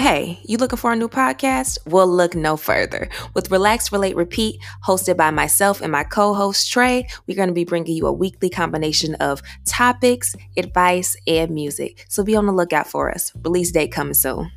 Hey, you looking for a new podcast? Well, look no further. With Relax, Relate, Repeat, hosted by myself and my co host Trey, we're going to be bringing you a weekly combination of topics, advice, and music. So be on the lookout for us. Release date coming soon.